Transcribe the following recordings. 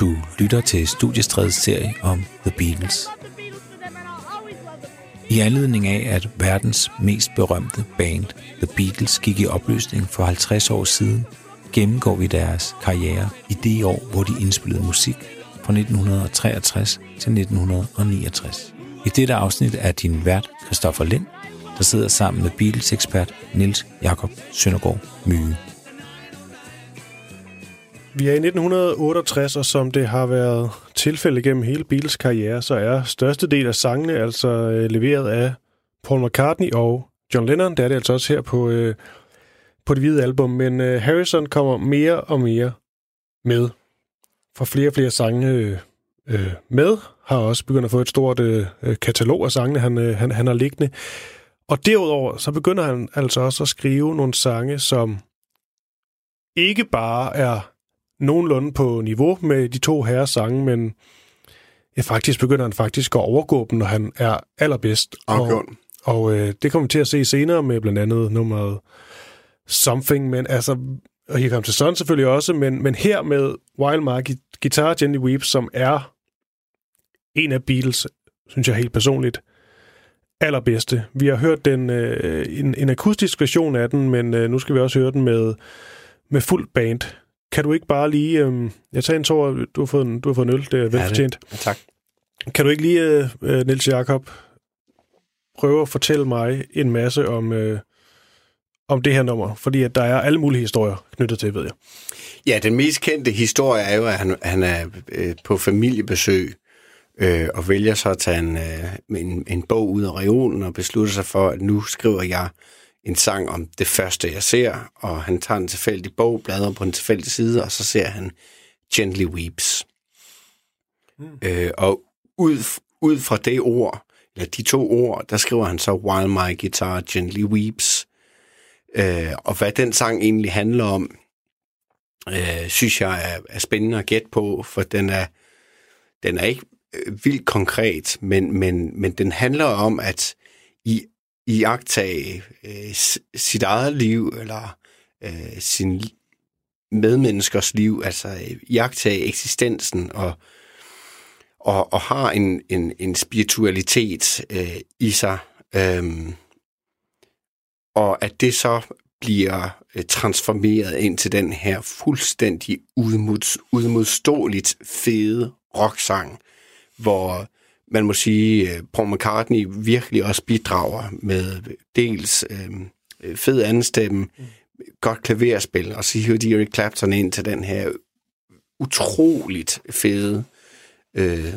Du lytter til Studiestredets serie om The Beatles. I anledning af, at verdens mest berømte band, The Beatles, gik i opløsning for 50 år siden, gennemgår vi deres karriere i det år, hvor de indspillede musik fra 1963 til 1969. I dette afsnit er din vært Christoffer Lind, der sidder sammen med Beatles-ekspert Nils Jakob Søndergaard Myge. Vi er i 1968, og som det har været tilfælde gennem hele Beatles karriere, så er største del af sangene altså øh, leveret af Paul McCartney og John Lennon. Det er det altså også her på, øh, på det hvide album, men øh, Harrison kommer mere og mere med. For flere og flere sange øh, øh, med, har også begyndt at få et stort øh, øh katalog af sangene, han, øh, han, han har liggende. Og derudover, så begynder han altså også at skrive nogle sange, som ikke bare er nogenlunde på niveau med de to herres sange, men ja, faktisk begynder han faktisk at overgå dem, når han er allerbedst. Okay. Og, og øh, det kommer vi til at se senere med blandt andet nummeret Something, men altså, og Here Comes the Sun selvfølgelig også, men, men her med Wild Mark Guitar Jenny Weeps, som er en af Beatles, synes jeg helt personligt, allerbedste. Vi har hørt den, øh, en, en akustisk version af den, men øh, nu skal vi også høre den med, med fuld band. Kan du ikke bare lige... Øh, jeg tager en tår, du har fået en, du har fået en øl, det er velfortjent. Ja, tak. Kan du ikke lige, øh, øh, Niels Jakob, prøve at fortælle mig en masse om, øh, om det her nummer? Fordi at der er alle mulige historier knyttet til, ved jeg. Ja, den mest kendte historie er jo, at han, han er øh, på familiebesøg øh, og vælger så at tage en, øh, en, en bog ud af reolen og beslutter sig for, at nu skriver jeg en sang om det første, jeg ser, og han tager en tilfældig bog, bladrer på en tilfældig side, og så ser han Gently Weeps. Mm. Øh, og ud, ud fra det ord, eller de to ord, der skriver han så While My Guitar Gently Weeps. Øh, og hvad den sang egentlig handler om, øh, synes jeg er, er spændende at gætte på, for den er, den er ikke øh, vildt konkret, men, men, men den handler om, at i iagtage øh, sit eget liv, eller øh, sin medmenneskers liv, altså øh, iagtage eksistensen, og, og, og har en, en, en spiritualitet øh, i sig, øh, og at det så bliver øh, transformeret ind til den her fuldstændig udmods, udmodståeligt fede rocksang, hvor man må sige, at Paul McCartney virkelig også bidrager med dels øh, fed andenstemme, mm. godt klaverspil, og så hiver de Eric Clapton ind til den her utroligt fede øh,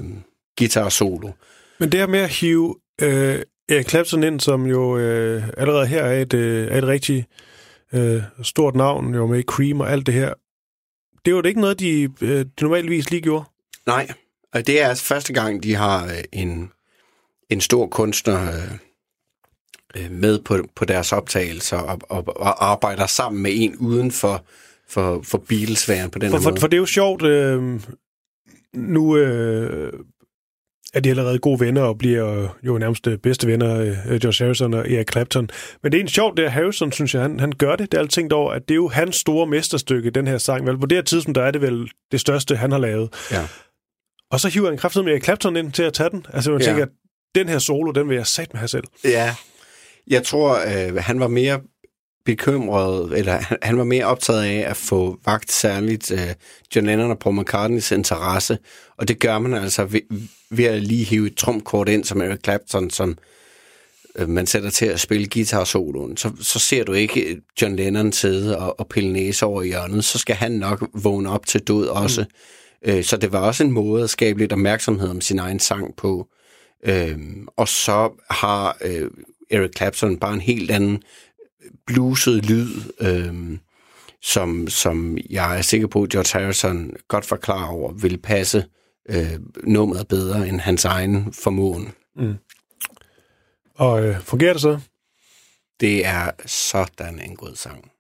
guitar solo. Men det her med at hive øh, Eric Clapton ind, som jo øh, allerede her er et, øh, er et rigtig øh, stort navn, jo med Cream og alt det her, det var det ikke noget, de, øh, de normalvis lige gjorde? Nej, og det er altså første gang, de har øh, en, en stor kunstner øh, øh, med på, på deres optagelser og, og, og arbejder sammen med en uden for, for, for beatles på den for, for, måde. For det er jo sjovt, øh, nu øh, er de allerede gode venner og bliver jo nærmest bedste venner, øh, George Harrison og Eric Clapton. Men det er en sjovt, det er Harrison, synes jeg, han, han gør det. Det er alt tænkt over, at det er jo hans store mesterstykke, den her sang. Vel, på det her tidspunkt, der er det vel det største, han har lavet. Ja. Og så hiver han kraftigt med Clapton ind til at tage den. Altså, man ja. tænker, at den her solo, den vil jeg sat med have selv. Ja, jeg tror, øh, han var mere bekymret, eller han, var mere optaget af at få vagt særligt øh, John Lennon og Paul McCartneys interesse, og det gør man altså ved, ved at lige hive et trumkort ind som Eric Clapton, som øh, man sætter til at spille guitar-soloen, så, så ser du ikke John Lennon sidde og, og pille næse over hjørnet, så skal han nok vågne op til død også. Mm. Øh, så det var også en måde at skabe lidt opmærksomhed om sin egen sang på. Øh, og så har øh, Eric Clapton bare en helt anden bluset lyd, øh, som, som jeg er sikker på, at George Harrison godt forklarer over, vil passe øh, nummeret bedre end hans egen formåen. Mm. Og øh, fungerer det så? Det er sådan en god sang.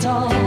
tall.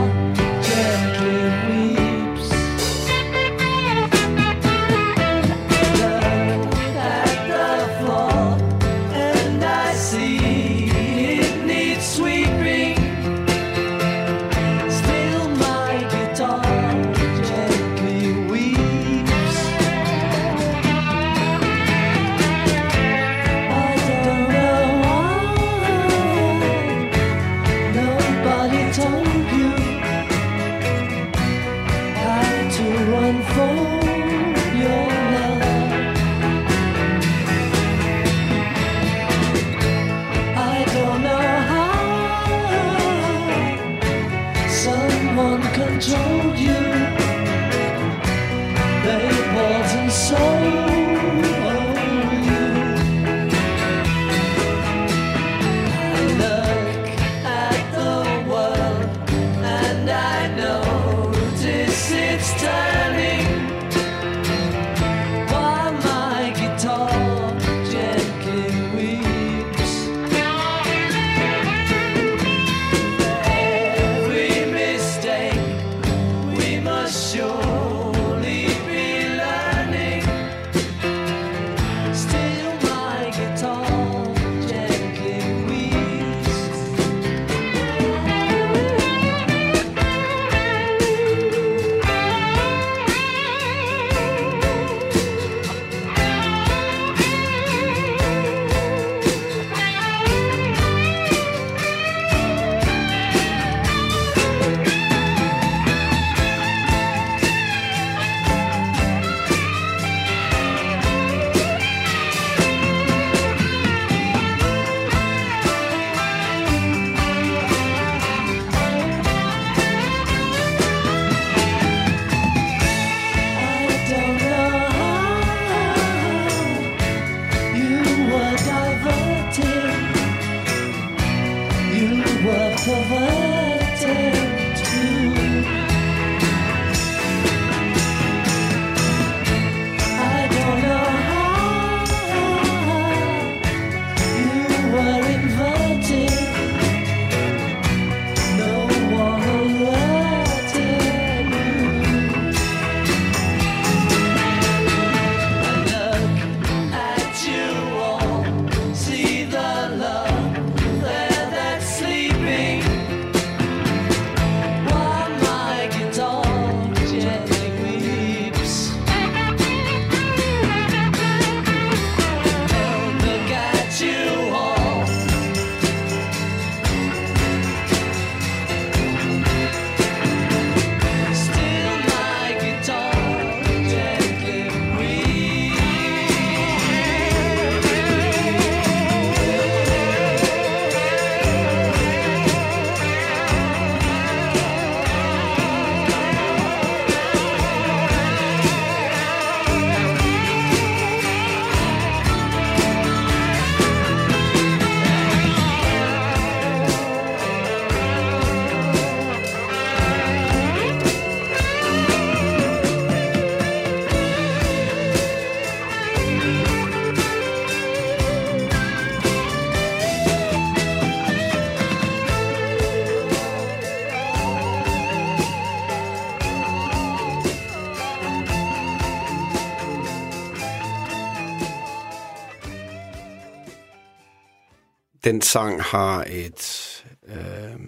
Den sang har et, øh,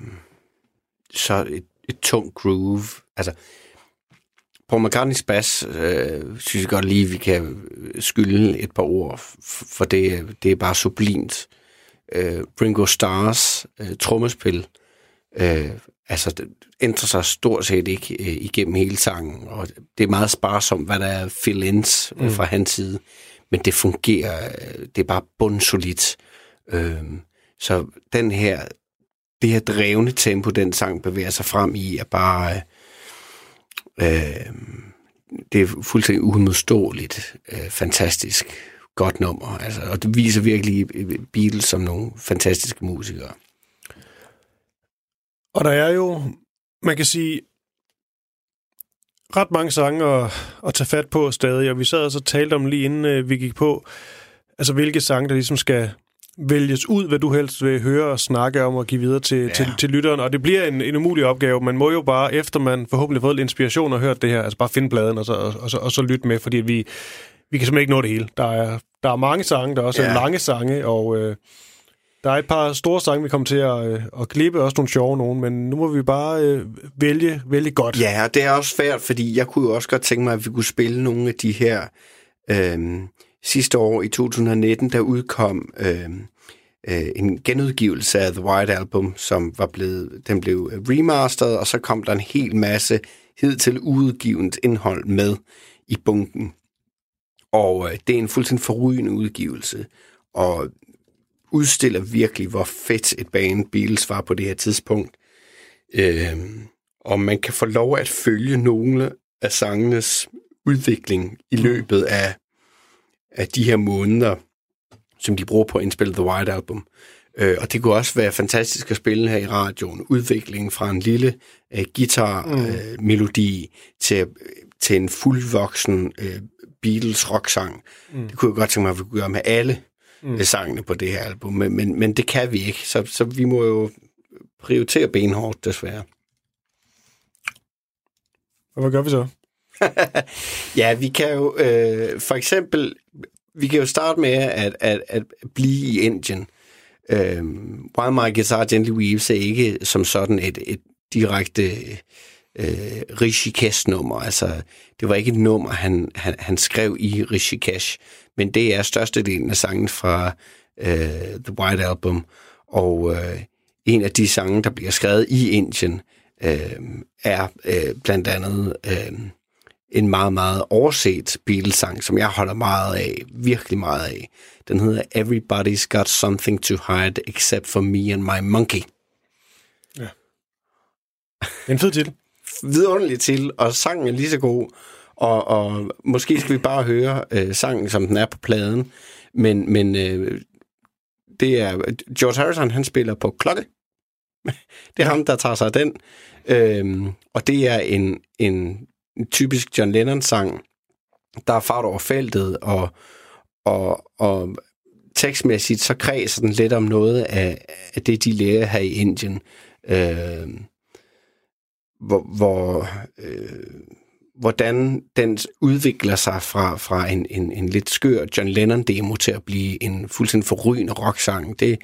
så et, et tungt groove. Altså, Paul McCartneys bas, øh, synes jeg godt lige, vi kan skylde et par ord, for det, det er bare sublimt. Øh, Ringo Stars øh, trommespil, øh, altså det ændrer sig stort set ikke øh, igennem hele sangen, og det er meget sparsomt, hvad der er fill-ins mm. fra hans side, men det fungerer, øh, det er bare bundsolidt. Øh, så den her, det her drevne tempo, den sang bevæger sig frem i, er bare... Øh, det er fuldstændig uimodståeligt, øh, fantastisk, godt nummer. Altså, og det viser virkelig øh, Beatles som nogle fantastiske musikere. Og der er jo, man kan sige, ret mange sange at, at tage fat på stadig, og vi sad altså og så talte om lige inden øh, vi gik på, altså hvilke sange, der ligesom skal vælges ud, hvad du helst vil høre og snakke om og give videre til, ja. til, til lytteren. Og det bliver en, en umulig opgave. Man må jo bare, efter man forhåbentlig har fået lidt inspiration og hørt det her, altså bare finde bladen og så, og, og, så, og så lytte med, fordi vi, vi kan simpelthen ikke nå det hele. Der er, der er mange sange, der er også ja. lange sange, og øh, der er et par store sange, vi kommer til at, øh, at klippe, også nogle sjove nogen, men nu må vi bare øh, vælge, vælge godt. Ja, og det er også svært, fordi jeg kunne jo også godt tænke mig, at vi kunne spille nogle af de her... Øh, sidste år i 2019, der udkom øh, øh, en genudgivelse af The White Album, som var blevet, den blev remasteret, og så kom der en hel masse hidtil udgivet indhold med i bunken. Og øh, det er en fuldstændig forrygende udgivelse, og udstiller virkelig, hvor fedt et band Beatles var på det her tidspunkt. Øh, og man kan få lov at følge nogle af sangenes udvikling i løbet af af de her måneder, som de bruger på at indspille The White Album. Øh, og det kunne også være fantastisk at spille her i radioen. Udviklingen fra en lille øh, guitar-melodi mm. øh, til, til en fuldvoksen øh, Beatles rocksang. Mm. Det kunne jeg godt tænke mig, at vi kunne gøre med alle mm. Øh, sangene på det her album, men, men, men det kan vi ikke, så, så vi må jo prioritere benhårdt, desværre. Og hvad gør vi så? ja, vi kan jo øh, for eksempel, vi kan jo starte med at, at, at blive i Indien. Øh, While My Guitar Gently Weaves er ikke som sådan et, et direkte øh, Rishikesh-nummer. Altså, det var ikke et nummer, han, han, han skrev i Rishikesh, men det er størstedelen af sangen fra øh, The White Album. Og øh, en af de sange, der bliver skrevet i Indien, øh, er øh, blandt andet... Øh, en meget, meget overset Beatles-sang, som jeg holder meget af, virkelig meget af. Den hedder Everybody's Got Something to Hide Except for Me and My Monkey. Ja. En fed til. Vidunderlig til, og sangen er lige så god. Og, og måske skal vi bare høre øh, sangen, som den er på pladen. Men, men øh, det er George Harrison, han spiller på klokke. det er ham, der tager sig af den. Øhm, og det er en, en en typisk John Lennon-sang, der er fart over feltet, og, og, og tekstmæssigt, så kredser den lidt om noget af, af det, de lærer her i Indien. Øh, hvor, hvor øh, hvordan den udvikler sig fra, fra en, en, en lidt skør John Lennon-demo til at blive en fuldstændig forrygende rocksang. Det,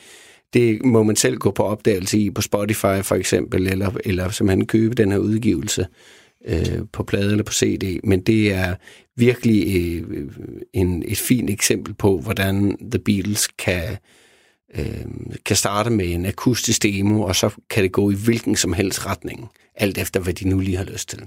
det må man selv gå på opdagelse i på Spotify for eksempel, eller, eller simpelthen købe den her udgivelse øh, Øh, på plade eller på CD, men det er virkelig øh, en, et fint eksempel på, hvordan The Beatles kan, øh, kan starte med en akustisk demo, og så kan det gå i hvilken som helst retning, alt efter hvad de nu lige har lyst til.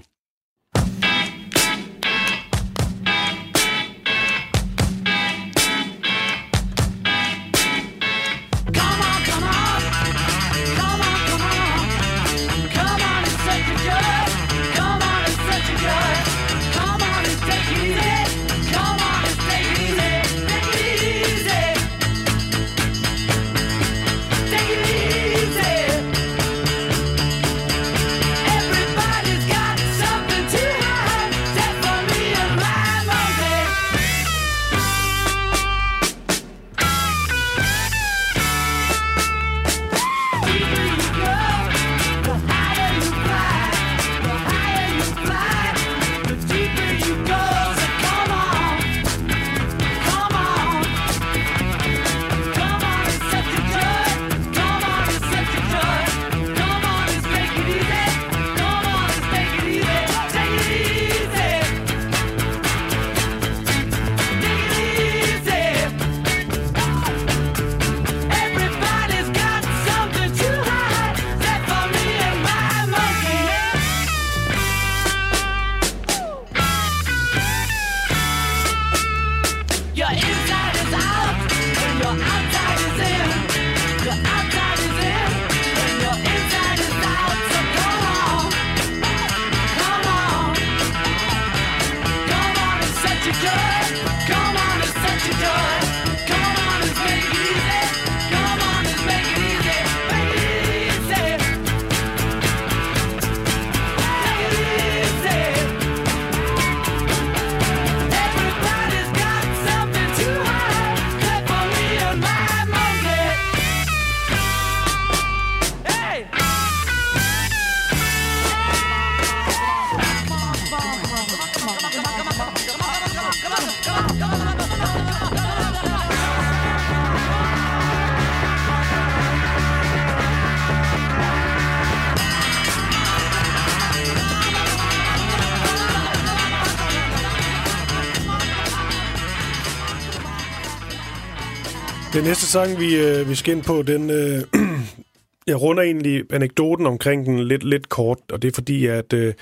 Den næste sang, vi, øh, vi skal ind på, den... Øh, jeg runder egentlig anekdoten omkring den lidt, lidt kort, og det er fordi, at... Øh,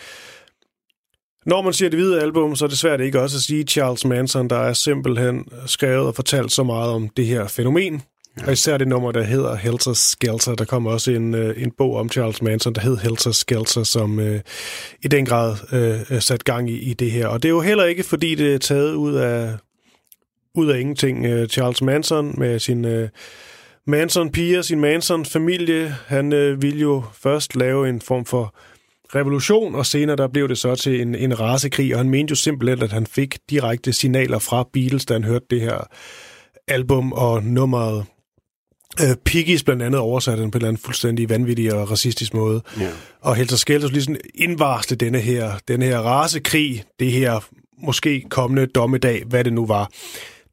når man siger det hvide album, så er det svært ikke også at sige Charles Manson, der er simpelthen skrevet og fortalt så meget om det her fænomen. Ja. Og især det nummer, der hedder Helter Skelter. Der kommer også en, øh, en bog om Charles Manson, der hed Helter Skelter, som øh, i den grad øh, sat gang i, i det her. Og det er jo heller ikke, fordi det er taget ud af, ud af ingenting. Øh, Charles Manson med sin øh, Manson-piger, sin Manson-familie, han øh, ville jo først lave en form for revolution, og senere der blev det så til en, en rasekrig, og han mente jo simpelthen, at han fik direkte signaler fra Beatles, da han hørte det her album, og nummeret øh, Piggies blandt andet oversatte den på en eller anden fuldstændig vanvittig og racistisk måde. Ja. Og Helter Skelter ligesom indvarsle denne her, denne her rasekrig, det her måske kommende dommedag, hvad det nu var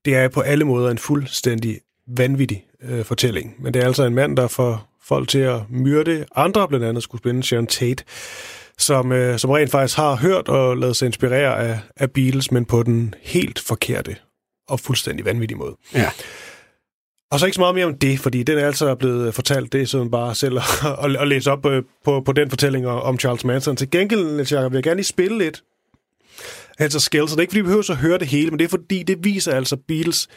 det er på alle måder en fuldstændig vanvittig øh, fortælling. Men det er altså en mand, der får folk til at myrde andre, blandt andet skulle spænde Sharon Tate, som, øh, som rent faktisk har hørt og lavet sig inspirere af, af Beatles, men på den helt forkerte og fuldstændig vanvittige måde. Ja. Og så ikke så meget mere om det, fordi den er altså blevet fortalt, det er sådan bare selv at, at, læse op øh, på, på den fortælling om Charles Manson. Til gengæld, Jacob, vil jeg gerne lige spille lidt altså skills. Så det er ikke, fordi vi behøver at høre det hele, men det er, fordi det viser altså Beatles,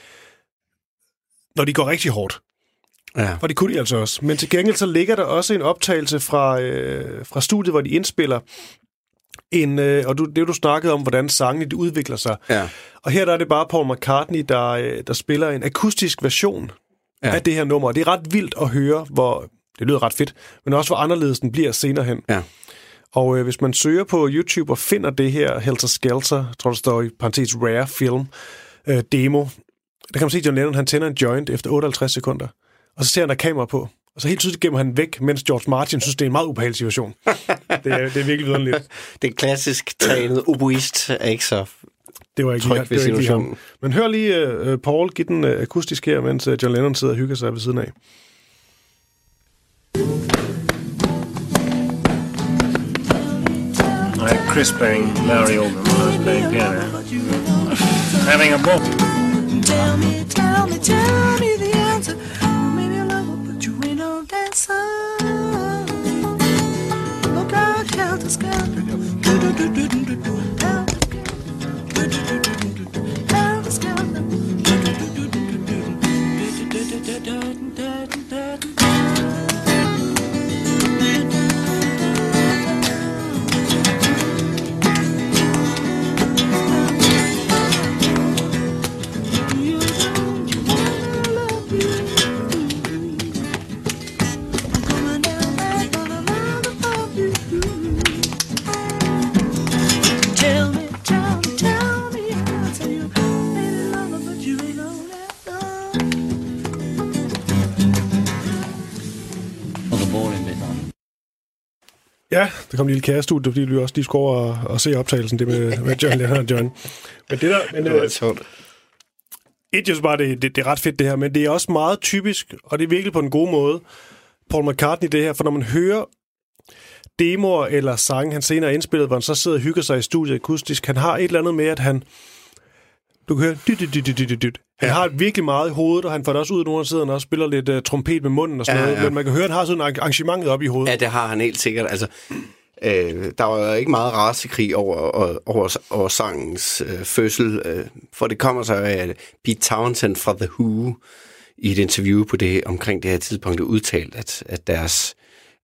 når de går rigtig hårdt. Ja. Og det kunne de altså også. Men til gengæld så ligger der også en optagelse fra, øh, fra studiet, hvor de indspiller en, øh, og du, det du snakkede om, hvordan sangene de udvikler sig. Ja. Og her der er det bare Paul McCartney, der, øh, der spiller en akustisk version ja. af det her nummer. Og det er ret vildt at høre, hvor det lyder ret fedt, men også hvor anderledes den bliver senere hen. Ja. Og øh, hvis man søger på YouTube og finder det her Helter Skelter, tror der står i parentes rare film, øh, demo, der kan man se, at John Lennon han tænder en joint efter 58 sekunder. Og så ser han der kamera på. Og så helt tydeligt gemmer han væk, mens George Martin synes, det er en meget ubehagelig situation. det, er, det er virkelig vidunderligt. det er klassisk trænet oboist, er ikke så det var ikke tryg ved situationen. Men hør lige uh, Paul give den uh, akustisk her, mens uh, John Lennon sidder og hygger sig ved siden af. Chris playing Larry Oldham when I was playing piano. Having a ball. Tell me, tell me, tell me the answer. You dancer. Look out, helter skelter. Do do do do do do. Helter skelter. Do do do do do do do do do do do do do. Ja, der kom en lille kærestudie, fordi vi også lige skulle over og, og se optagelsen, det med, med John Lennon og John. Men det der... Men, det var øh, sjovt. Et, jeg bare, det, det, det er ret fedt det her, men det er også meget typisk, og det er virkelig på en god måde, Paul McCartney det her, for når man hører demoer eller sange, han senere indspillet, hvor han så sidder og hygger sig i studiet akustisk, han har et eller andet med, at han du kan høre dyt, dyt, dyt, dyt, dyt. Han ja. har virkelig meget i hovedet, og han får det også ud, når han sidder og spiller lidt uh, trompet med munden og sådan ja, noget. Ja. Men man kan høre, at han har sådan en arrangementet op i hovedet. Ja, det har han helt sikkert. Altså, øh, der var ikke meget rasekrig over, over, over sangens øh, fødsel, øh, for det kommer så af Pete Townsend fra The Who i et interview på det omkring det her tidspunkt udtalt, at, at deres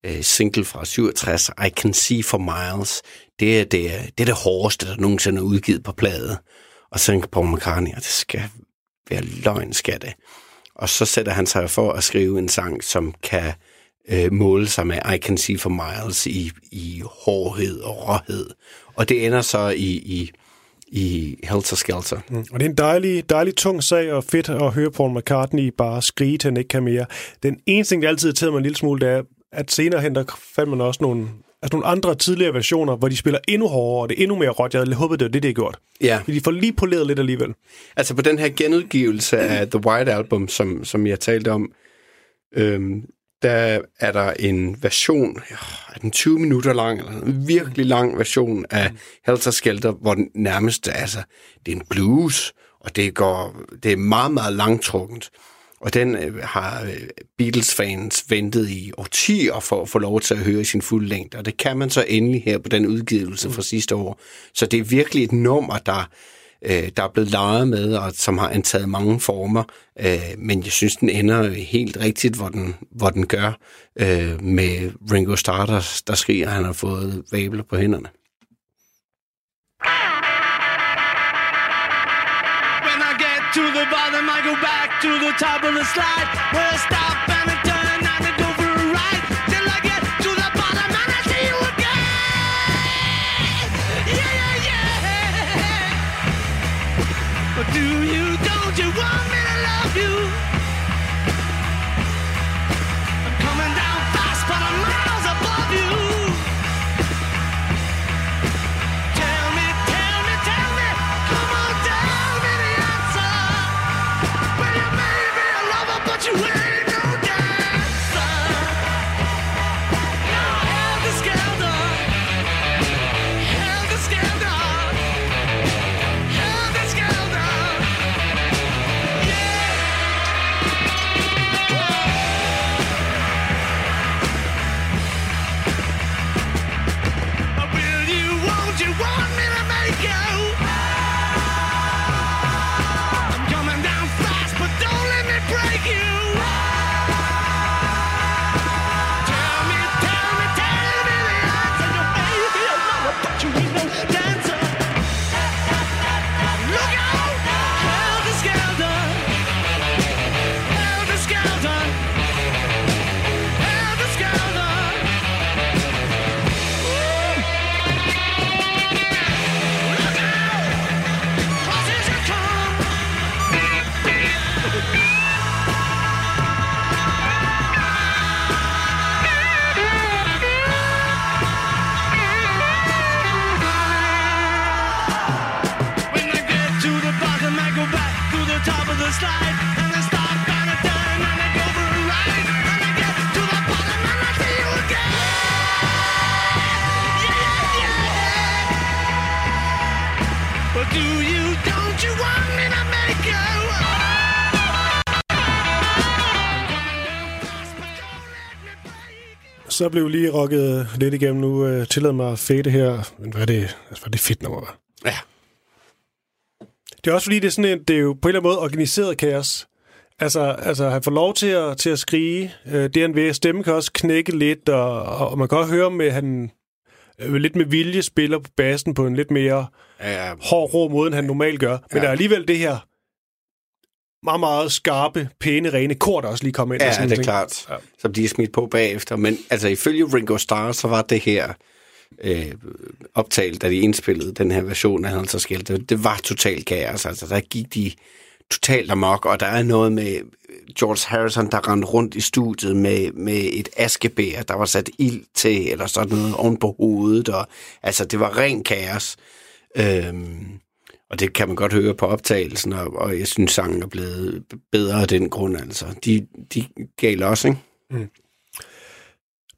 øh, single fra 67, I Can See For Miles, det er det, det er det hårdeste, der nogensinde er udgivet på plade. Og så tænker Paul McCartney, og det skal være løgn, skal det. Og så sætter han sig for at skrive en sang, som kan øh, måle sig med I Can See For Miles i, i hårdhed og råhed. Og det ender så i, i, i Helter Skelter. Mm. Og det er en dejlig, dejlig tung sag, og fedt at høre Paul McCartney bare skrige til, han ikke kan mere. Den eneste ting, der altid irriterer mig en lille smule, det er, at senere hen, der fandt man også nogle, altså nogle andre tidligere versioner, hvor de spiller endnu hårdere, og det er endnu mere råt. Jeg havde håbet, det var det, det er gjort. Ja. Men de får lige poleret lidt alligevel. Altså på den her genudgivelse af The White Album, som, som jeg talte om, øhm, der er der en version, er den 20 minutter lang, eller en virkelig lang version af Helter Skelter, hvor den nærmest, altså, det er en blues, og det går, det er meget, meget langtrukkent. Og den øh, har øh, Beatles-fans ventet i årtier for at få lov til at høre i sin fulde længde. Og det kan man så endelig her på den udgivelse fra sidste år. Så det er virkelig et nummer, der, øh, der er blevet leget med, og som har antaget mange former. Men jeg synes, den ender helt rigtigt, hvor den, hvor den gør, med Ringo Starr, der, der skriger, at han har fået vabler på hænderne. To the top of the slide. I stop and I turn and I go for a ride. Till I get to the bottom and I see you again. Yeah, yeah, yeah. But do you, don't you want me to love you? Så blev lige rocket lidt igennem nu. Øh, tillad mig at fade her. Men hvad er det, altså, hvad er det fedt nummer, var? Ja. Det er også fordi, det er, sådan en, det er jo på en eller anden måde organiseret kaos. Altså, altså han får lov til at, til at skrige. Øh, det han vil. Stemmen kan også knække lidt, og, og man kan også høre, med han øh, lidt med vilje spiller på bassen på en lidt mere Ja, hård, rå måde, end han normalt gør. Men Ja. der er alligevel det her meget, meget skarpe, pæne, rene kor, der også lige kommer ind. og Ja, sådan det er ting. klart. Ja. Som de er smidt på bagefter. Men altså, ifølge Ringo Starr, så var det her øh, optaget, da de indspillede den her version af Helter Skelter, det, det var totalt kaos. Altså, der gik de totalt amok, og der er noget med George Harrison, der rendte rundt i studiet med, med et askebær, der var sat ild til, eller sådan noget oven på hovedet. Og, altså, det var ren kaos. Øhm, og det kan man godt høre på optagelsen, og, og jeg synes, sangen er blevet bedre af den grund. Altså. De, de gav los, ikke?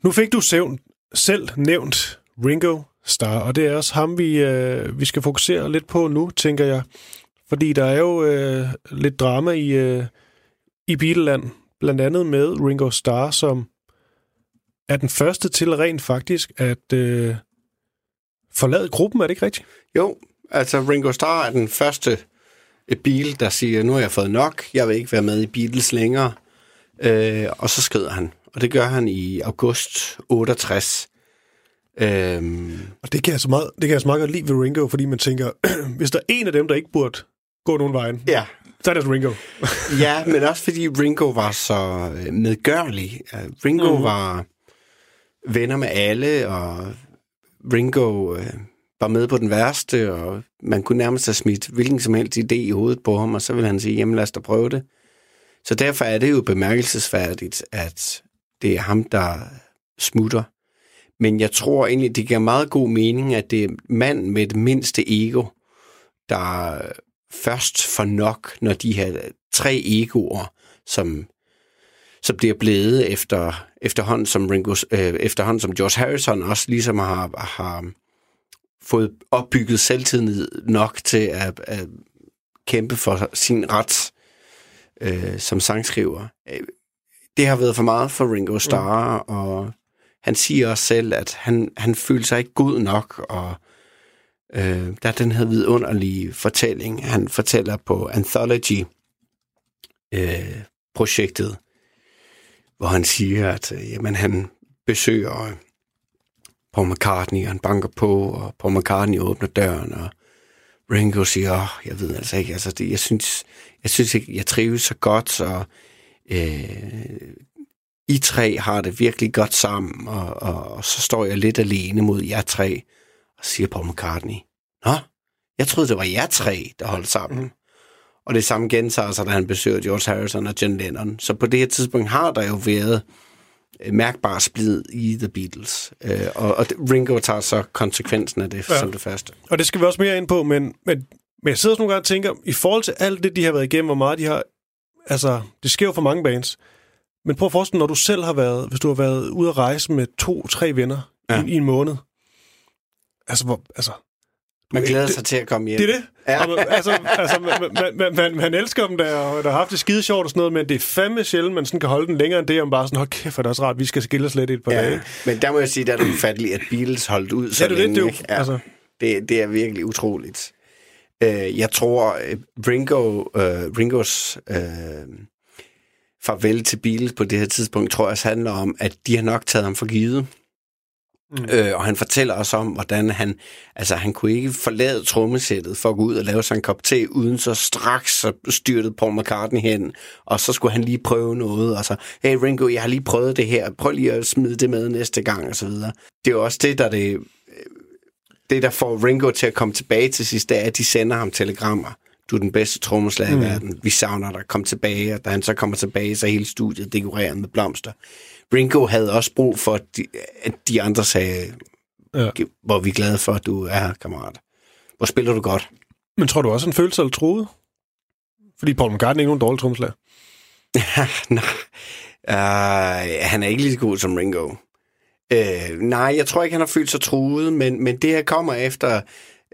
Nu fik du søvn, selv nævnt Ringo Starr, og det er også ham, vi, øh, vi skal fokusere lidt på nu, tænker jeg. Fordi der er jo øh, lidt drama i, øh, i Beatleland, blandt andet med Ringo Starr, som er den første til rent faktisk at øh, forlade gruppen, er det ikke rigtigt? Jo, altså Ringo Starr er den første bil, der siger, nu har jeg fået nok, jeg vil ikke være med i Beatles længere. Øh, og så skrider han, og det gør han i august 68. Øhm, Og det kan jeg så meget, det kan jeg så meget godt lide ved Ringo, fordi man tænker, hvis der er en af dem, der ikke burde gå nogen vejen, ja. så er det Ringo. ja, men også fordi Ringo var så øh, medgørlig. Øh, Ringo mm. var venner med alle, og Ringo øh, var med på den værste, og man kunne nærmest have smidt hvilken som helst idé i hovedet på ham, og så ville han sige, jamen lad os da prøve det. Så derfor er det jo bemærkelsesværdigt, at det er ham, der smutter. Men jeg tror egentlig, det giver meget god mening, at det er mand med det mindste ego, der først får nok, når de her tre egoer, som, som bliver blevet efter, efterhånden, som Ringo, øh, efterhånden som George Harrison også ligesom har, har fået opbygget selvtillid nok til at, at kæmpe for sin ret øh, som sangskriver. Det har været for meget for Ringo Starr, mm. og han siger også selv, at han, han føler sig ikke god nok, og øh, der er den her vidunderlige fortælling, han fortæller på Anthology øh, projektet, hvor han siger, at øh, jamen, han besøger Paul McCartney, og han banker på, og Paul McCartney åbner døren, og Ringo siger, oh, jeg ved altså ikke, altså det, jeg synes, jeg synes ikke, jeg trives så godt, og øh, I tre har det virkelig godt sammen, og, og, og så står jeg lidt alene mod jer tre, og siger Paul McCartney, Nå, jeg troede, det var jer tre, der holdt sammen. Mm. Og det samme gentager sig, da han besøger George Harrison og John Lennon. Så på det her tidspunkt har der jo været mærkbar splid i The Beatles. Øh, og, og Ringo tager så konsekvensen af det Ja. som det første. Og det skal vi også mere ind på, men, men, men jeg sidder sådan nogle gange og tænker, i forhold til alt det, de har været igennem, hvor meget de har... Altså, det sker jo for mange bands. Men prøv at forestille når du selv har været, hvis du har været ude at rejse med to-tre venner. Ja. i, i en måned. Altså, hvor, altså, Man glæder det- sig til at komme hjem. det er det. Ja. Og, man- altså, altså man, man, man, man, elsker dem der, og der har haft det skide sjovt og sådan noget, men det er fandme sjældent, man sådan kan holde den længere end det, man bare sådan, hold kæft, hvor er det også rart, vi skal skille os lidt i et par ja. Dage. men der må jeg sige, der er det ufatteligt, at Beatles holdt ud så Ja, det er det, længe. det jo- ikke? ja, altså- det, det er virkelig utroligt. Øh, jeg tror, øh, Ringo, øh, Ringos øh, farvel til Beatles på det her tidspunkt, tror jeg også handler om, at de har nok taget ham for givet. Mm. Øh, og han fortæller os om, hvordan han, altså han kunne ikke forlade trommesættet for at gå ud og lave sig en kop te, uden så straks så styrtede Paul McCartney hen, og så skulle han lige prøve noget, og så, hey Ringo, jeg har lige prøvet det her, prøv lige at smide det med næste gang, og så videre. Det er jo også det, der det, øh, det, der får Ringo til at komme tilbage til sidst, det er, at de sender ham telegrammer. Du er den bedste trommeslager mm. i verden. Vi savner dig. Kom tilbage. Og da han så kommer tilbage, så hele studiet dekoreret med blomster. Ringo havde også brug for, at de, at de andre sagde, Ja. hvor vi er glade for, at du er her, kammerat. Hvor spiller du godt? Men tror du også, han følte sig troet? Fordi Paul McCartney er ikke nogen dårlig trommeslager. nej, uh, han er ikke lige så god som Ringo. Uh, nej, jeg tror ikke, han har følt sig truet, men, men det her kommer efter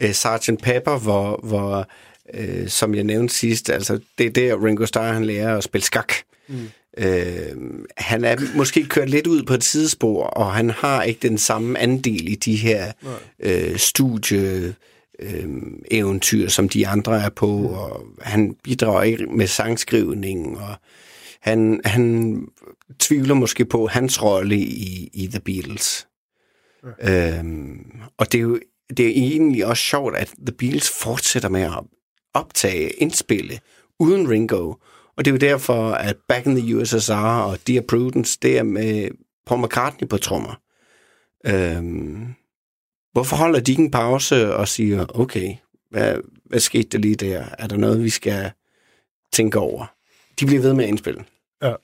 uh, Sgt. Pepper, hvor, hvor uh, som jeg nævnte sidst, altså det er der, Ringo Starr han lærer at spille skak. Mm. Uh, han er måske kørt lidt ud på et sidespor, og han har ikke den samme andel i de her uh, studie øh, eventyr, som de andre er på, og han bidrager ikke med sangskrivning, og han, han tvivler måske på hans rolle i, i The Beatles. Ja. Øhm, og det er jo det er egentlig også sjovt, at The Beatles fortsætter med at optage, indspille, uden Ringo. Og det er jo derfor, at Back in the USSR og Dear Prudence, det er med Paul McCartney på trommer. Øhm, hvorfor holder de ikke en pause og siger, okay, hvad, hvad skete der lige der? Er der noget, vi skal tænke over? De bliver ved med at indspille. Ja.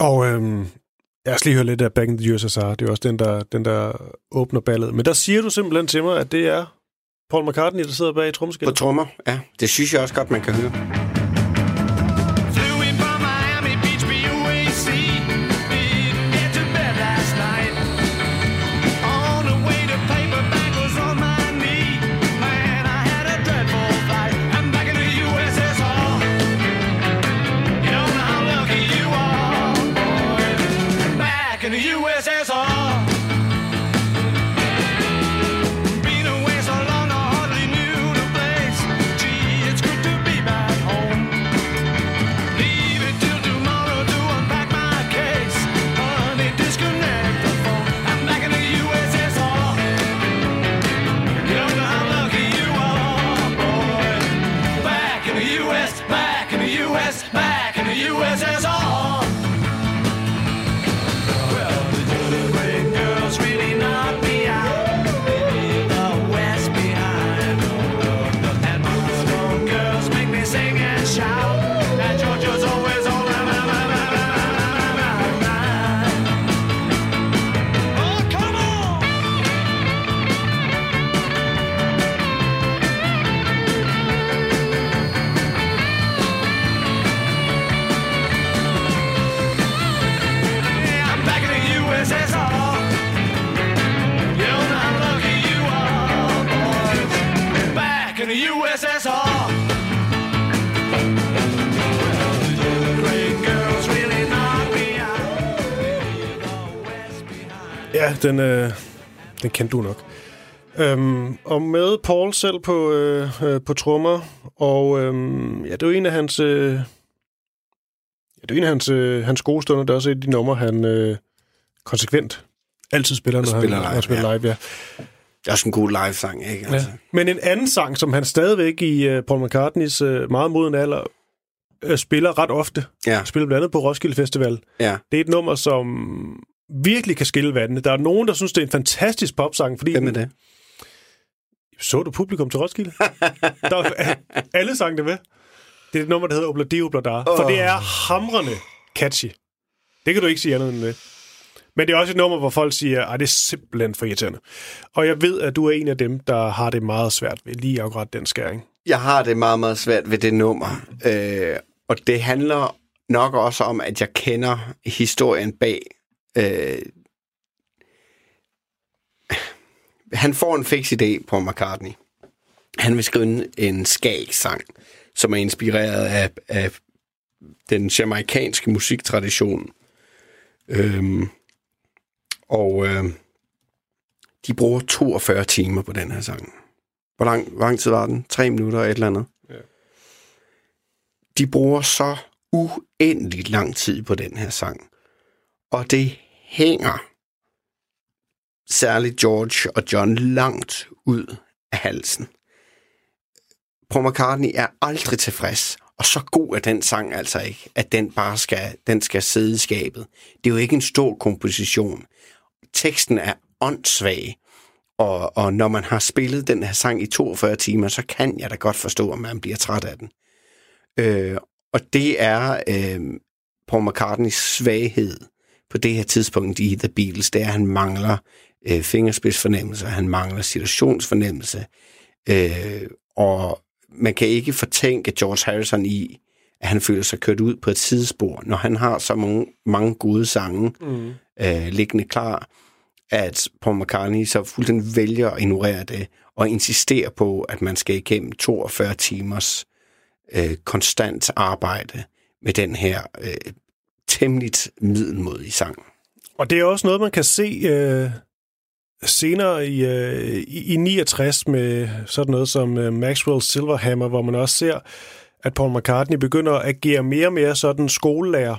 Og øhm, jeg skal lige høre lidt af Back in the USSR. Det er også den der, den, der åbner ballet. Men der siger du simpelthen til mig, at det er Paul McCartney, der sidder bag På trommer, ja. Det synes jeg også godt, man kan høre. Den, øh, den kendte du nok. Øhm, og med Paul selv på, øh, øh, på trommer, og øhm, ja, det er jo en af hans... Øh, ja, det er en af hans, øh, hans gode stunder. Det er også et af de numre, han øh, konsekvent altid spiller, når Spiller han, live, han spiller ja. live. Ja. Det er også en god live-sang, ikke? Ja. Altså. Men en anden sang, som han stadigvæk i uh, Paul McCartneys uh, meget moden alder uh, spiller ret ofte, Ja, spiller blandt andet på Roskilde Festival, ja. det er et nummer, som virkelig kan skille vandene. Der er nogen, der synes, det er en fantastisk popsang, fordi... Hvem er det? Så du publikum til Roskilde? der var, alle sang det med. Det er et nummer, der hedder Obladi Obladar. Oh. For det er hamrende catchy. Det kan du ikke sige andet end det. Men det er også et nummer, hvor folk siger, at det er simpelthen for irriterende. Og jeg ved, at du er en af dem, der har det meget svært ved lige akkurat den skæring. Jeg har det meget, meget svært ved det nummer. Øh, og det handler nok også om, at jeg kender historien bag. Øh, han får en fix idé på McCartney. Han vil skrive en, en skag-sang, som er inspireret af, af den jamaikanske musiktradition. Øhm, og øh, de bruger 42 timer på den her sang. Hvor lang, hvor lang tid var den? Tre minutter og et eller andet? Ja. De bruger så uendeligt lang tid på den her sang. Og det hænger særligt George og John langt ud af halsen. Paul McCartney er aldrig tilfreds, og så god er den sang altså ikke, at den bare skal, den skal sidde i skabet. Det er jo ikke en stor komposition. Teksten er åndssvag, og, og når man har spillet den her sang i 42 timer, så kan jeg da godt forstå, at man bliver træt af den. Øh, og det er øh, Paul McCartneys svaghed på det her tidspunkt i The Beatles, det er, at han mangler øh, fingerspidsfornemmelse, han mangler situationsfornemmelse, øh, og man kan ikke fortænke George Harrison i, at han føler sig kørt ud på et sidespor, når han har så mange, mange gode sange Mm. øh, liggende klar, at Paul McCartney så fuldstændig vælger at ignorere det, og insistere på, at man skal igennem 42 timers øh, konstant arbejde med den her øh, temmeligt middelmodige sang. Og det er også noget, man kan se øh, senere i, øh, i, i 69 med sådan noget som øh, Maxwell Silverhammer, hvor man også ser, at Paul McCartney begynder at agere mere og mere sådan skolelærer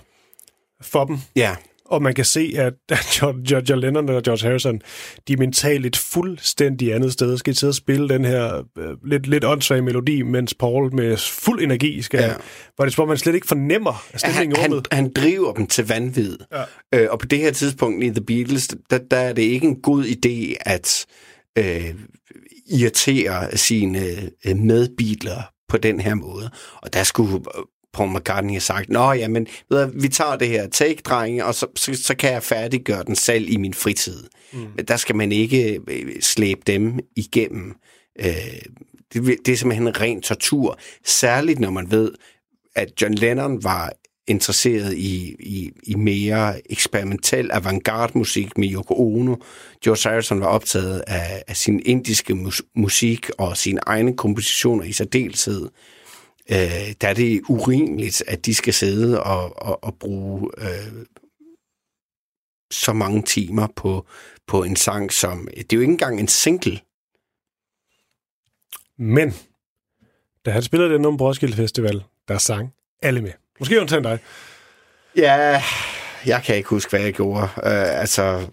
for dem. Ja, Og man kan se, at John Lennon og George Harrison, de er mentalt et fuldstændig andet sted. Skal sidde og spille den her øh, lidt, lidt åndssvage melodi, mens Paul med fuld energi skal... Ja. Hvor det om man slet ikke fornemmer han, stemningen han, rummet. han driver dem til vanvid. Ja. Øh, og på det her tidspunkt i The Beatles, der, der er det ikke en god idé at øh, irritere sine øh, medbeatler på den her måde. Og der skulle Paul McCartney have sagt, Nå, jamen, ved du, vi tager det her take, drenge, og så, så, så kan jeg færdiggøre den selv i min fritid. Mm. Men der skal man ikke øh, slæbe dem igennem. Øh, det, det er simpelthen en ren tortur. Særligt når man ved, at John Lennon var interesseret i, i, i mere eksperimentel avantgarde musik med Yoko Ono. George Harrison var optaget af, af sin indiske mus, musik og sine egne kompositioner i særdeleshed. Øh, der er det urimeligt, at de skal sidde og, og, og bruge øh, så mange timer på, på en sang, som... Det er jo ikke engang en single. Men, da han spillede den nummer på Roskilde Festival, der sang alle med. Måske undtagen dig. Ja, jeg kan ikke huske, hvad jeg gjorde. Uh, altså,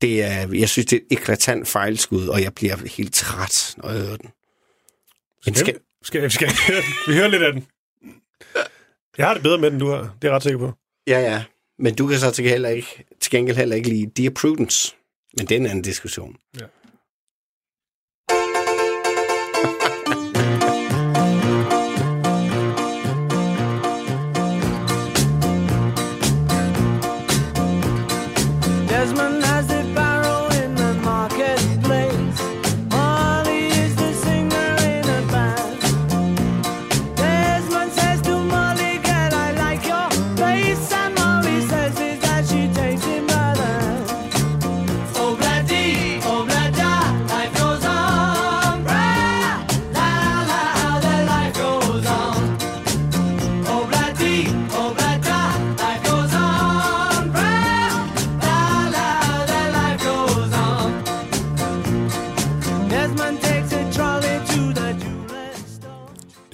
det er, jeg synes, det er et eklatant fejlskud, og jeg bliver helt træt, når jeg hører den. Men skal, Skal, skal, skal vi hører lidt af den? Jeg har det bedre med den, du har. Det er jeg ret sikker på. ja, ja. Men du kan så til, heller ikke, til gengæld heller ikke lide Dear Prudence. Men det er en diskussion. Ja.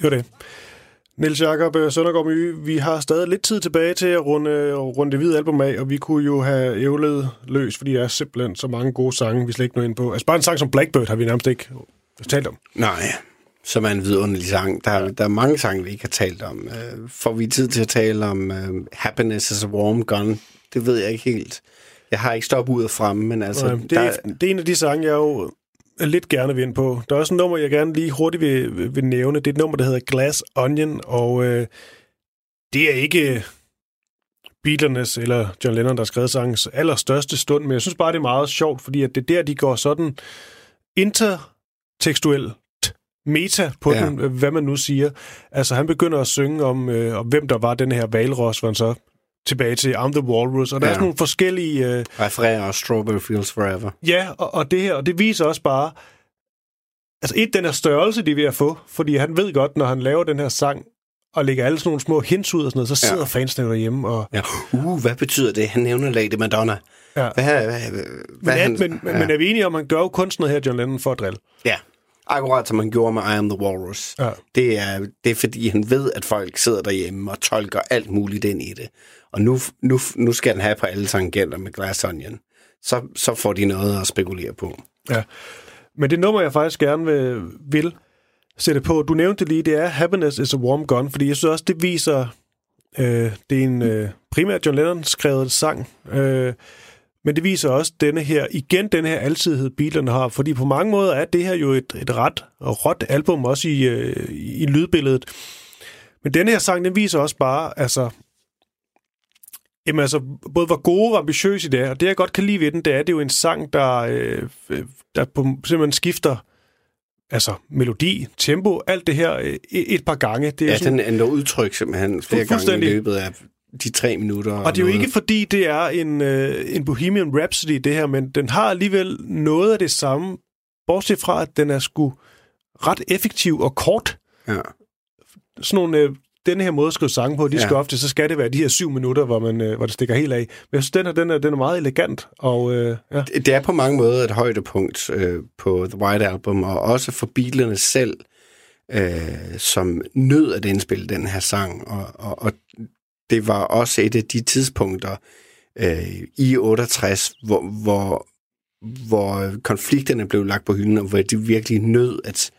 Det var det. Niels Jakob øh, Søndergaard Myge, vi har stadig lidt tid tilbage til at runde, runde det hvide album af, og vi kunne jo have ævlet løs, fordi der er simpelthen så mange gode sange, vi slet ikke nå ind på. Altså bare en sang som Blackbird har vi nærmest ikke talt om. Nej, som er en vidunderlig sang. Der, er- der er mange sange, vi ikke har talt om. Øh, får vi tid til at tale om uh, Happiness is a Warm Gun? Det ved jeg ikke helt. Jeg har ikke stoppet ud af fremme, men altså... Altså, det, der, er, det er en af de sange, jeg jo lidt gerne vil ind på. Der er også et nummer, jeg gerne lige hurtigt vil, vil nævne. Det er et nummer, der hedder Glass Onion, og øh, det er ikke Beatles eller John Lennon, der har skrevet sangens allerstørste stund, men jeg synes bare, det er meget sjovt, fordi at det er der, de går sådan intertekstuelt meta på ja. den, hvad man nu siger. Altså, han begynder at synge om, øh, om hvem der var den her valros, hvor han så tilbage til I'm the Walrus, og der ja. er Ja. sådan nogle forskellige... Øh, refererer Strawberry Fields Forever. Ja, og, og det her, og det viser også bare, altså et, den her størrelse, de er ved at få, fordi han ved godt, når han laver den her sang, og lægger alle sådan nogle små hints ud og sådan noget, så sidder Ja. ja. fansene derhjemme, og Ja. Uh, hvad betyder det? Han nævner Lady Madonna. Ja. Hvad, hvad, hvad, men, hvad er, han, men, men, men er vi enige om, at han gør jo kun sådan noget her, John Lennon, for at drille? Ja, akkurat som han gjorde med I Am The Walrus. Ja. Det, er, det er fordi, han ved, at folk sidder derhjemme og tolker alt muligt ind i det. Og nu, nu, nu skal han have på alle tangenter med Glass Onion. Så, så får de noget at spekulere på. Ja. Men det nummer, jeg faktisk gerne vil, vil sætte på, du nævnte lige, det er Happiness is a Warm Gun, fordi jeg synes også, det viser, øh, det er en øh, primært John Lennon skrevet sang, øh, men det viser også denne her, igen den her altidighed, bilerne har, fordi på mange måder er det her jo et, et ret og råt album, også i, øh, i lydbilledet. Men denne her sang, den viser også bare, altså, Jamen altså, både hvor gode og ambitiøse det er, og det jeg godt kan lide ved den, det er, det er jo en sang, der, øh, øh, der på, simpelthen skifter altså melodi, tempo, alt det her øh, et, par gange. Det er Ja, sådan, den ændrer udtryk simpelthen flere gange i løbet af de tre minutter. og det er jo noget. ikke fordi, det er en, øh, en Bohemian Rhapsody, det her, men den har alligevel noget af det samme, bortset fra, at den er sgu ret effektiv og kort. Ja. Sådan nogle, øh, denne her måde at skrive sange på, de Ja. skal ofte, så skal det være de her syv minutter, hvor, man, øh, hvor det stikker helt af. Men jeg synes, den her, den er, den er meget elegant, og øh, ja. Det er på mange måder et højdepunkt øh, på The White Album, og også for Beatlerne selv, øh, som nød at indspille den her sang. Og, og, og det var også et af de tidspunkter øh, i 68, hvor, hvor, hvor konflikterne blev lagt på hylden, og hvor de virkelig nød at,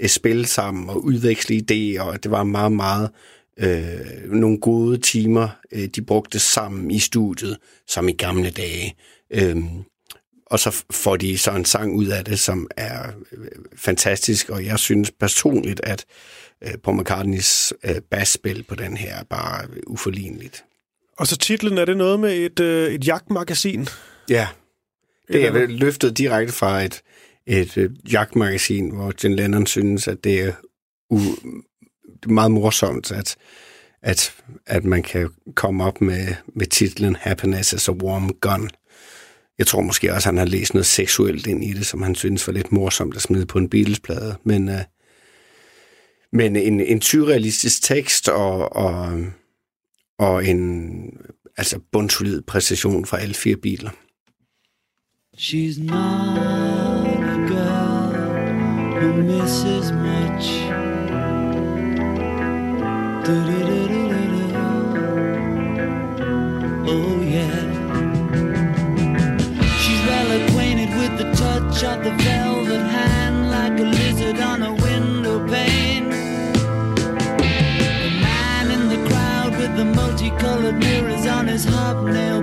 at spille sammen og udveksle idéer, og det var meget, meget øh, nogle gode timer, øh, de brugte sammen i studiet, som i gamle dage. Øhm, og så får de så en sang ud af det, som er øh, fantastisk, og jeg synes personligt, at øh, Paul McCartneys øh, basspil på den her er bare uforligneligt. Og så titlen, er det noget med et, øh, et jagtmagasin? Ja, det er løftet direkte fra et, et, øh, jagtmagasin, hvor John Lennon synes, at det er u- meget morsomt, at, at, at man kan komme op med, med titlen Happiness is a Warm Gun. Jeg tror måske også, at han har læst noget seksuelt ind i det, som han synes var lidt morsomt at smide på en Beatles-plade. Men, øh, men en, en surrealistisk tekst og, og, og en altså bundsolid præcision fra alle fire biler. She's mine. Who misses much. Oh, yeah. She's well acquainted with the touch of the velvet hand, like a lizard on a window pane. The man in the crowd with the multicolored mirrors on his hobnail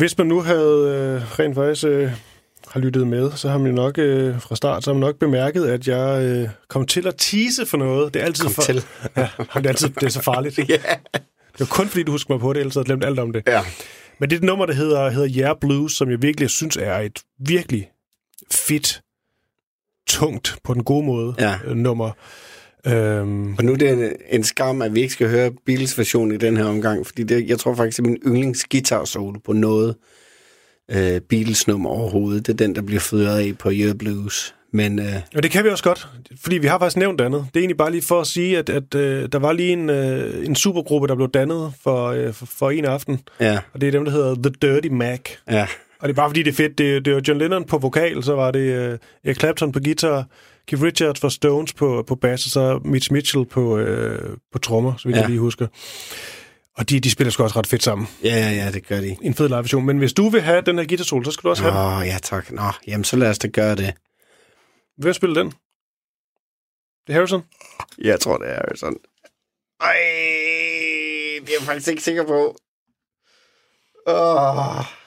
Hvis man nu havde øh, rent faktisk øh, har lyttet med, så har man jo nok øh, fra start så har man nok bemærket, at jeg øh, kom til at tease for noget. Det er altid Kom for, til. Ja, det er, altid, det er så farligt. Ja. Det er kun fordi, du husker mig på det, ellers havde jeg glemt alt om det. Ja. Men det er et nummer, der hedder, hedder Yeah Blues, som jeg virkelig synes er et virkelig fedt, tungt, på den gode måde, Ja. øh, nummer. Øhm, Og nu er det en, en skam, at vi ikke skal høre Beatles version i den her omgang, fordi det, jeg tror faktisk, er min yndlings guitar solo på noget øh, Beatles nummer overhovedet. Det er den, der bliver fyret af på Year Blues. Men øh, og det kan vi også godt, fordi vi har faktisk nævnt det andet. Det er egentlig bare lige for at sige, at, at øh, der var lige en, øh, en supergruppe, der blev dannet for, øh, for, for en aften, ja, og det er dem, der hedder The Dirty Mac. ja, Og det er bare fordi, det er fedt. Det, det var John Lennon på vokal, så var det øh, Eric Clapton på guitar, Keith Richards for Stones på, på bass, og så Mitch Mitchell på, øh, på trommer, så vidt ja. Jeg lige husker. Og de, de spiller sgu også ret fedt sammen. ja, ja, det gør de. En fed live version. Men hvis du vil have den her guitar solo, så skal du også have den. Åh, oh, ja tak. Nå, jamen så lad os da gøre det. Hvem spiller den? Det er Harrison? Jeg tror, det er sådan. Ej, det er jeg faktisk ikke sikker på. Åh.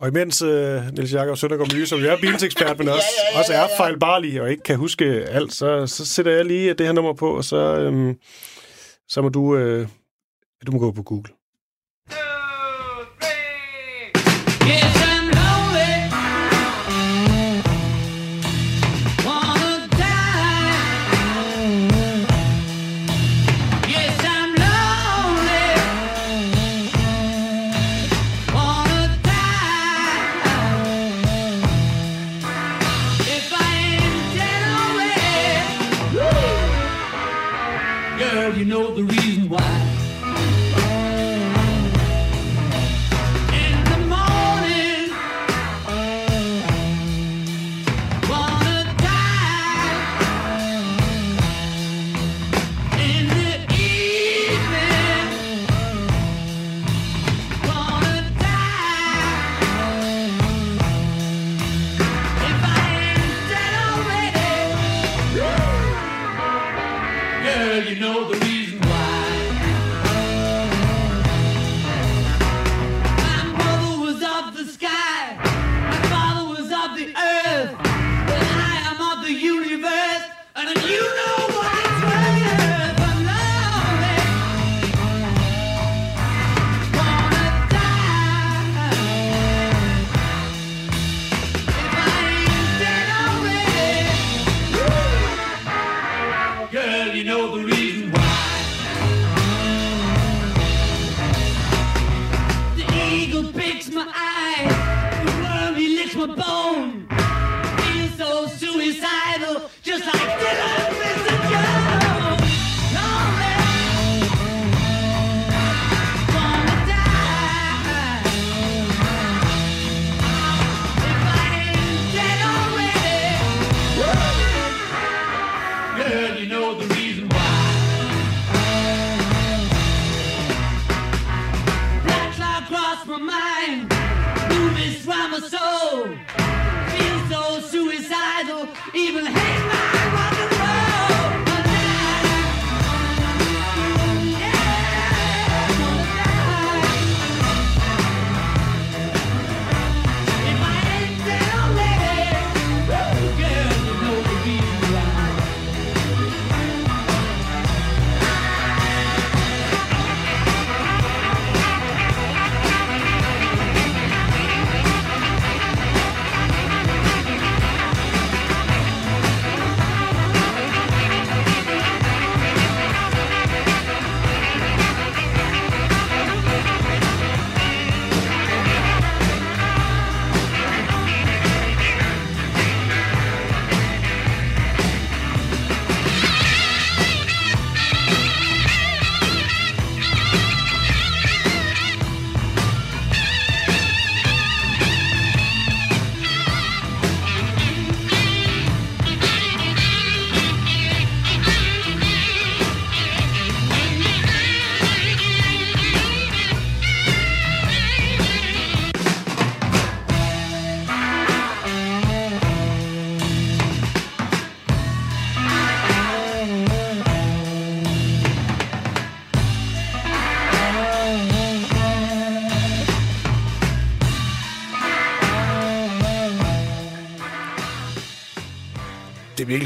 Og imens uh, Niels Jakob Søndergaard Myge, som jo er bilsekspert, men også, ja, ja, ja, også er fejlbarlig og ikke kan huske alt, så, så sætter jeg lige det her nummer på, og så, øhm, så må du, øh, du må gå på Google.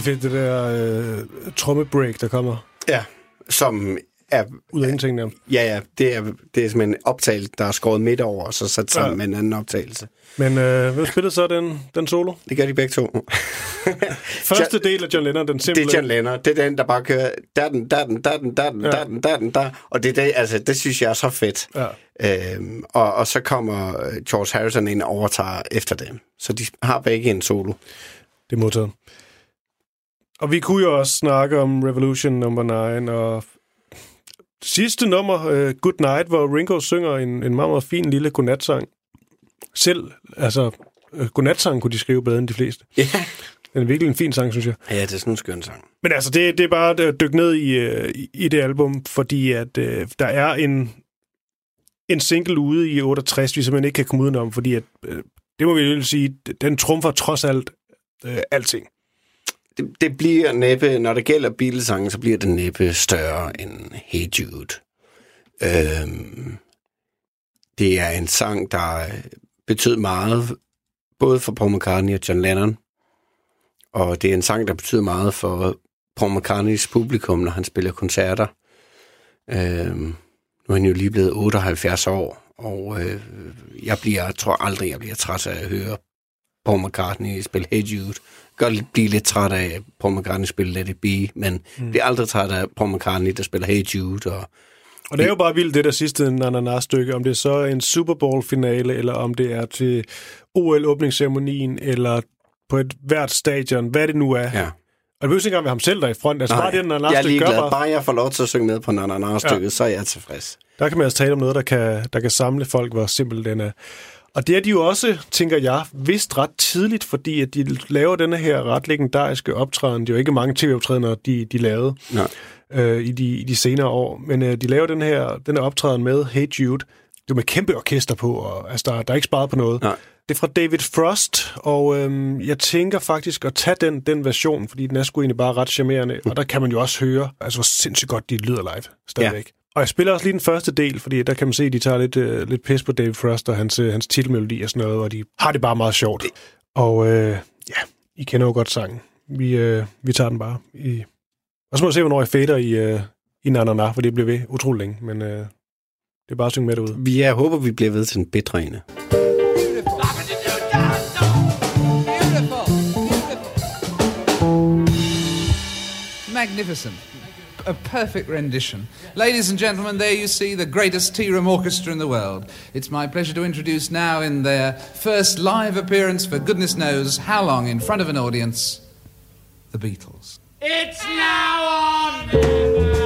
Det virkelig fedt, det der øh, trommebreak, der kommer Ja, som er... ud af ingenting der. Ja, ja, det er, det er simpelthen en optagelse, der er skåret midt over, og så sat sammen Ja. med en anden optagelse. Men øh, hvem spillede så den, den solo? Det gør de begge to. Første del af John Lennon, den Det simple. er John Lennon. Det er den, der bare kører der den, der den, der den, der den, Ja. der den, der den, der. Og det, er det, altså, det synes jeg er så fedt. Ja. Øhm, og, og så kommer øh, George Harrison ind og overtager efter dem. Så de har begge en solo. Det er modtaget. Og vi kunne jo også snakke om Revolution nummer 9, og sidste nummer, uh, Good Night, hvor Ringo synger en, en meget, meget fin lille godnatsang. Selv, altså, uh, godnatsang kunne de skrive bedre end de fleste. Ja, Den er virkelig en fin sang, synes jeg. ja det er sådan en skøn sang. Men altså, det, det er bare at dykke ned i, øh, i- det album, fordi at øh, der er en, en single ude i 68, vi simpelthen ikke kan komme udenom, fordi at, øh, det må vi jo sige, den trumfer trods alt øh, alting. Det, det bliver næppe, når det gælder Beatles-sangen, så bliver det næppe større end Hey Jude. Øhm, det er en sang, der øh, betød meget, både for Paul McCartney og John Lennon. Og det er en sang, der betyder meget for Paul McCartneys publikum, når han spiller koncerter. Øhm, nu er han jo lige blevet 78 år, og øh, jeg bliver, jeg tror aldrig, jeg bliver træt af at høre Paul McCartney spille Hey Jude. Godt blive lidt træt af Paul McCartney spille Let It Be, men mm. bliver aldrig træt af Paul McCartney, der spiller Hey Jude. Og, Og det er jo bare vildt, det der sidste na-na-na-stykke, om det så er en Super Bowl-finale, eller om det er til OL-åbningsceremonien, eller på et hvert stadion, hvad det nu er. ja. Og det behøver ikke engang være ham selv, der er i front. Altså Nej, bare det, na jeg er ligeglad. bare, Bare jeg får lov til at synge med på na-na-na-stykket, ja. så er jeg tilfreds. Der kan man altså tale om noget, der kan, der kan samle folk, hvor simpel den er. Og det er de jo også, tænker jeg, vist ret tidligt, fordi at de laver denne her ret legendariske optræden. Det er jo ikke mange tv-optrædener, de, de lavede Nej. øh, i, de, i de senere år. Men øh, de laver den her, den her optræden med Hey Jude. Det er med kæmpe orkester på, og altså, der, der er ikke sparet på noget. Nej. Det er fra David Frost, og øhm, jeg tænker faktisk at tage den, den version, fordi den er sgu egentlig bare ret charmerende, og der kan man jo også høre, altså hvor sindssygt godt de lyder live stadigvæk. Ja. Og jeg spiller også lige den første del, fordi der kan man se, at de tager lidt, øh, lidt pis på David Frost og hans, øh, hans titelmelodi og sådan noget, og de har det bare meget sjovt. Og øh, ja, I kender jo godt sangen. Vi, øh, vi tager den bare. I... Og så må vi se, hvornår jeg fader i, øh, i Na Na Na, for det bliver ved utrolig længe, men øh, det er bare at synge med derude. Vi jeg håber, vi bliver ved til en bedre ene. Magnificent. A perfect rendition. Ladies and gentlemen, there you see the greatest tea room orchestra in the world. It's my pleasure to introduce now, in their first live appearance for goodness knows how long in front of an audience, the Beatles. It's now on.